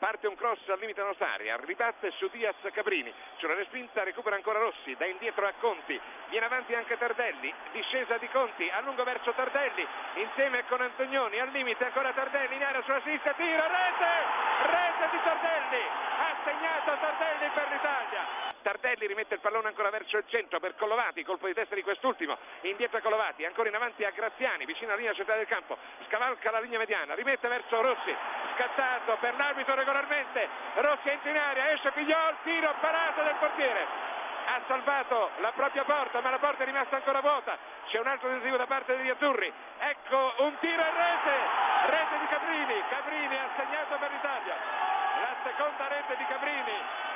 Parte un cross al limite nostra ripatte su Diaz Caprini, c'è una respinta, recupera ancora Rossi, da indietro a Conti, viene avanti anche Tardelli, discesa di Conti, a lungo verso Tardelli, insieme con Antonioni, al limite ancora Tardelli in area sulla sinistra, tiro, rete, rete di Tardelli, ha segnato Tardelli per l'Italia. Tardelli rimette il pallone ancora verso il centro per Collovati, colpo di testa di quest'ultimo, indietro a Collovati, ancora in avanti a Graziani, vicino alla linea centrale del campo, scavalca la linea mediana, rimette verso Rossi, scattato per l'arbitro regolarmente, Rossi entra in area, esce Pigliol, tiro parato del portiere, ha salvato la propria porta, ma la porta è rimasta ancora vuota. C'è un altro tentativo da parte degli azzurri. Ecco un tiro in rete, rete di Caprini. Caprini ha segnato per l'Italia. La seconda rete di Caprini